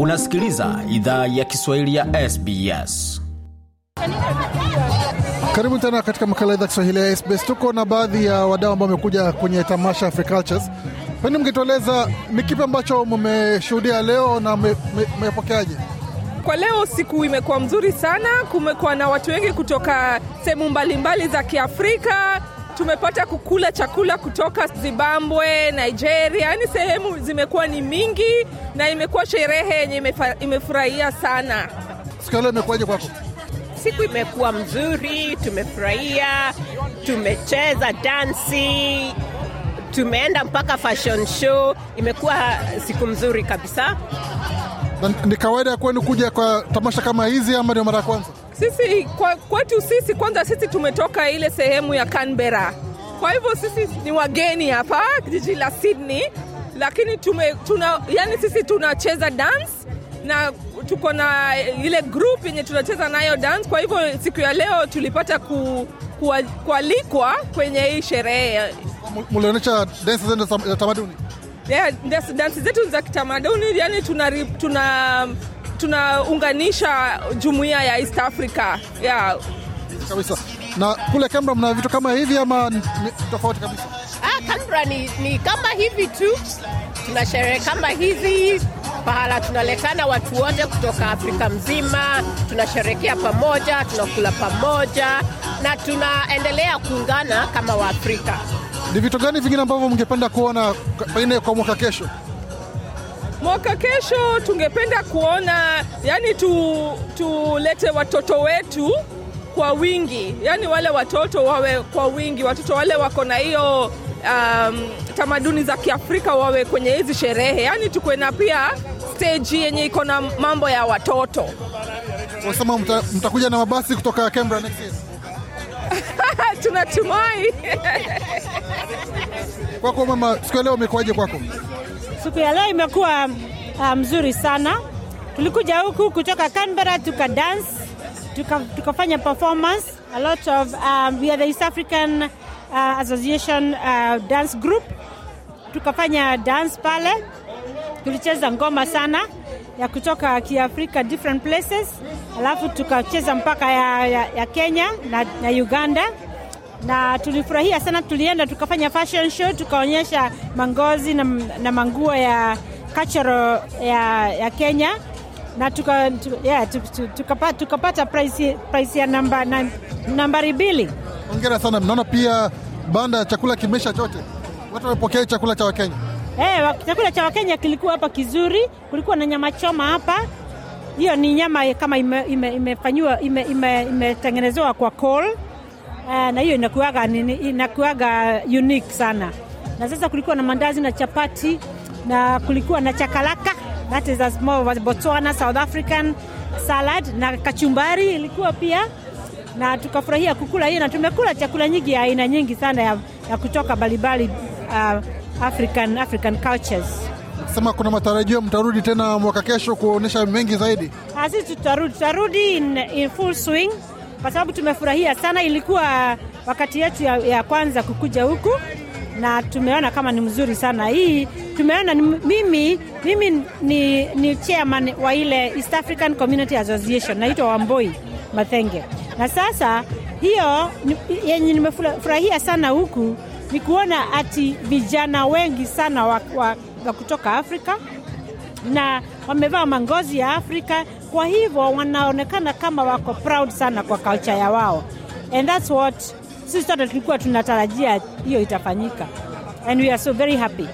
Unasikiliza idhaa ya Kiswahili ya SBS. Karibu tena katika makala idhaa Kiswahili ya SBS. Tuko na baadhi ya wadau ambao wamekuja kwenye tamasha Africultures. Pengine mkitueleza ni kipi ambacho mmeshuhudia leo na mmepokeaje? Kwa leo siku imekuwa mzuri sana. Kumekuwa na watu wengi kutoka sehemu mbalimbali za Kiafrika. Tumepata kukula chakula kutoka Zimbabwe, Nigeria, yaani sehemu zimekuwa ni mingi na imekuwa sherehe yenye imefurahia sana. Siku leo imekuwaje kwako? Siku imekuwa mzuri, tumefurahia, tumecheza dansi, tumeenda mpaka fashion show. Imekuwa siku mzuri kabisa. Ni kawaida ya kwenu kuja kwa tamasha kama hizi ama ndio mara ya kwanza? Sisi kwa, kwetu sisi kwanza, sisi tumetoka ile sehemu ya Canberra, kwa hivyo sisi ni wageni hapa jiji la Sydney, lakini tume, tuna, yani sisi tunacheza dance na tuko na ile group yenye tunacheza nayo dance. Kwa hivyo siku ya leo tulipata ku, ku, kualikwa kwenye hii sherehe. Mlionyesha dansi zenu za tamaduni? Yeah, dansi zetu za kitamaduni, yani tuna, tuna tunaunganisha jumuiya ya East Africa yeah. Kabisa. Na kule Canberra mna vitu kama hivi ama ni tofauti kabisa? Ah, Canberra ni, ni kama hivi tu, tuna sherehe kama hizi pahala tunalekana watu wote kutoka Afrika mzima, tunasherekea pamoja, tunakula pamoja na tunaendelea kuungana kama Waafrika. Ni vitu gani vingine ambavyo mngependa kuona pengine kwa mwaka kesho? Mwaka kesho tungependa kuona yani tu, tulete watoto wetu kwa wingi, yani wale watoto wawe kwa wingi, watoto wale wako na hiyo um, tamaduni za Kiafrika wawe kwenye hizi sherehe, yani tukuwe na pia steji yenye iko na mambo ya watoto. Unasema mta, mtakuja na mabasi kutoka Canberra next year? Tunatumai. Kwako mama, siku ya leo imekuwaje kwako? Siku ya leo imekuwa uh, mzuri sana. Tulikuja huku kutoka Canberra tuka dance tuka, tukafanya performance a lot of um, we are the East African uh, Association uh, dance group. Tukafanya dance pale, tulicheza ngoma sana ya kutoka Kiafrika different places, alafu tukacheza mpaka ya, ya, ya Kenya na, na Uganda na tulifurahia sana. Tulienda tukafanya fashion show, tukaonyesha mangozi na, na manguo ya cultural ya, ya Kenya na tuka, tuka, yeah, tukapata tuka, tuka prize, prize ya namba, na, nambari mbili. Hongera sana. Mnaona pia banda ya chakula kimesha chote, watu wamepokea chakula cha Wakenya. Hey, chakula cha Wakenya kilikuwa hapa kizuri, kulikuwa na nyama choma hapa. Hiyo ni nyama kama imefanyiwa ime, ime, imetengenezewa ime kwa coal Uh, na hiyo inakuaga, inakuaga unique sana. Na sasa kulikuwa na mandazi na chapati na kulikuwa na chakalaka, that is a small Botswana South African salad na kachumbari ilikuwa pia, na tukafurahia kukula hiyo, na tumekula chakula nyingi ya aina nyingi sana ya, ya kutoka balibali uh, African, African cultures. Sema kuna matarajio mtarudi tena mwaka kesho kuonyesha mengi zaidi? Sisi tutarudi, tutarudi in, in full swing kwa sababu tumefurahia sana. Ilikuwa wakati yetu ya, ya kwanza kukuja huku na tumeona kama ni mzuri sana hii. Tumeona mimi, mimi ni, ni chairman wa ile East African Community Association, naitwa Wamboi Mathenge, na sasa hiyo yenye nimefurahia sana huku ni kuona ati vijana wengi sana wa, wa, wa kutoka Afrika na wamevaa mangozi ya Afrika, kwa hivyo wanaonekana kama wako proud sana kwa culture ya wao, and that's what sisi sote tulikuwa tunatarajia hiyo itafanyika, and we are so very happy.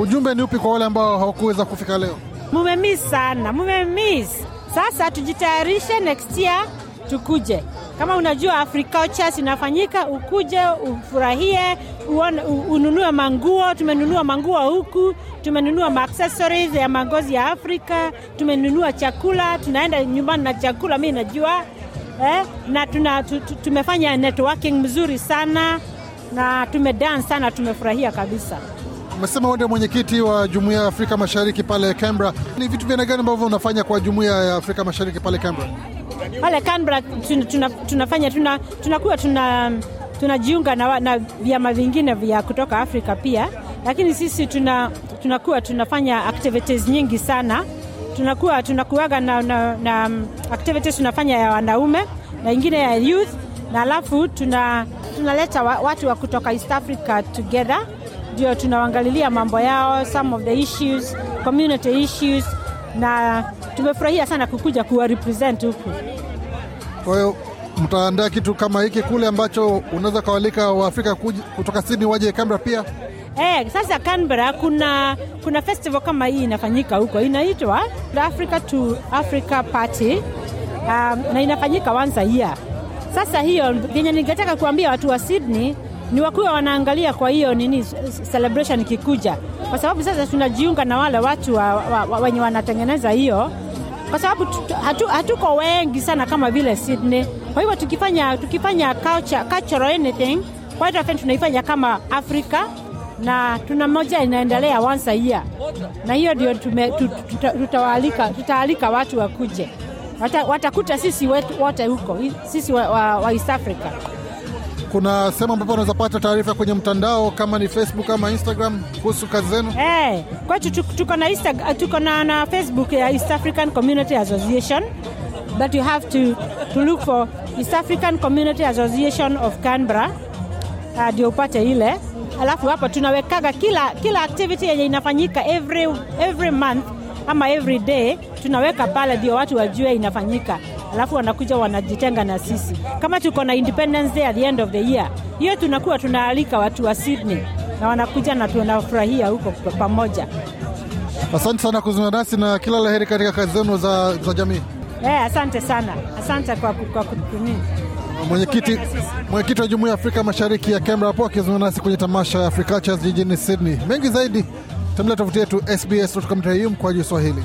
Ujumbe ni upi kwa wale ambao hawakuweza kufika leo? Mumemiss sana, mumemiss. Sasa tujitayarishe next year tukuje. Kama unajua Africultures inafanyika, ukuje ufurahie, uone, ununue manguo. Tumenunua manguo huku, tumenunua maaccessories ya mangozi ya Afrika, tumenunua chakula, tunaenda nyumbani na chakula, mi najua eh, na tuna, tu, tu, tumefanya networking mzuri sana na tumedance sana, tumefurahia kabisa. Umesema uende ndio mwenyekiti wa Jumuiya ya Afrika Mashariki pale Canberra. Ni vitu vya gani ambavyo unafanya kwa Jumuiya ya Afrika Mashariki pale Canberra? Pale Canberra tuna, tuna, tuna, tuna, tunakuwa tuna tunajiunga na, na vyama vingine vya kutoka Afrika pia, lakini sisi tuna, tunakuwa tunafanya activities nyingi sana. Tunakuwa tunakuaga na, na, na um, activities tunafanya ya wanaume na ingine ya youth na alafu tuna tunaleta wa, watu wa kutoka East Africa together. Ndio tunawaangalilia mambo yao some of the issues community issues na tumefurahia sana kukuja kuwa represent huku. Kwa hiyo mtaandaa kitu kama hiki kule ambacho unaweza kawalika Waafrika kutoka Sydney waje Canberra pia. Eh, sasa Canberra kuna kuna festival kama hii inafanyika huko inaitwa Africa to Africa Party um, na inafanyika once a year. Sasa hiyo yenye ningetaka kuambia watu wa Sydney ni wakuwa wanaangalia kwa hiyo nini celebration ikikuja, kwa sababu sasa tunajiunga na wale watu wa, wa, wa, wenye wanatengeneza hiyo kwa sababu hatuko hatu, hatuko wengi sana kama vile Sydney. Kwa hivyo tukifanya tukifanya culture, cultural anything quite often tunaifanya kama Afrika na tuna moja inaendelea once a year, na hiyo ndio tutawaalika tutaalika watu wakuje Wata, watakuta sisi wote huko sisi wa, wa East Africa. Kuna sehemu ambapo unaweza pata taarifa kwenye mtandao kama ni Facebook ama Instagram kuhusu kazi zenu. Hey, kwetu tuko na Insta, tuko na, na Facebook ya East African Community Association but you have to, to look for East African Community Association of Canberra uh, upate ile. Alafu hapo tunawekaga kila, kila activity yenye inafanyika every, every month ama every day tunaweka pale ndio watu wajue inafanyika, alafu wanakuja wanajitenga na sisi. Kama tuko na Independence Day at the end of the year, hiyo tunakuwa tunaalika watu wa Sydney na wanakuja na tunafurahia huko pamoja. Asante sana kuzungumza nasi na kila la heri katika kazi zenu za, za jamii. Eh, asante sana, asante kwa, kwa kutumia Mwenyekiti mwenyekiti wa Jumuiya ya Afrika Mashariki ya Canberra hapo akizungumza nasi kwenye tamasha ya Africultures jijini Sydney. Mengi zaidi tembelea tovuti yetu sbs.com.au kwa ajili ya Swahili.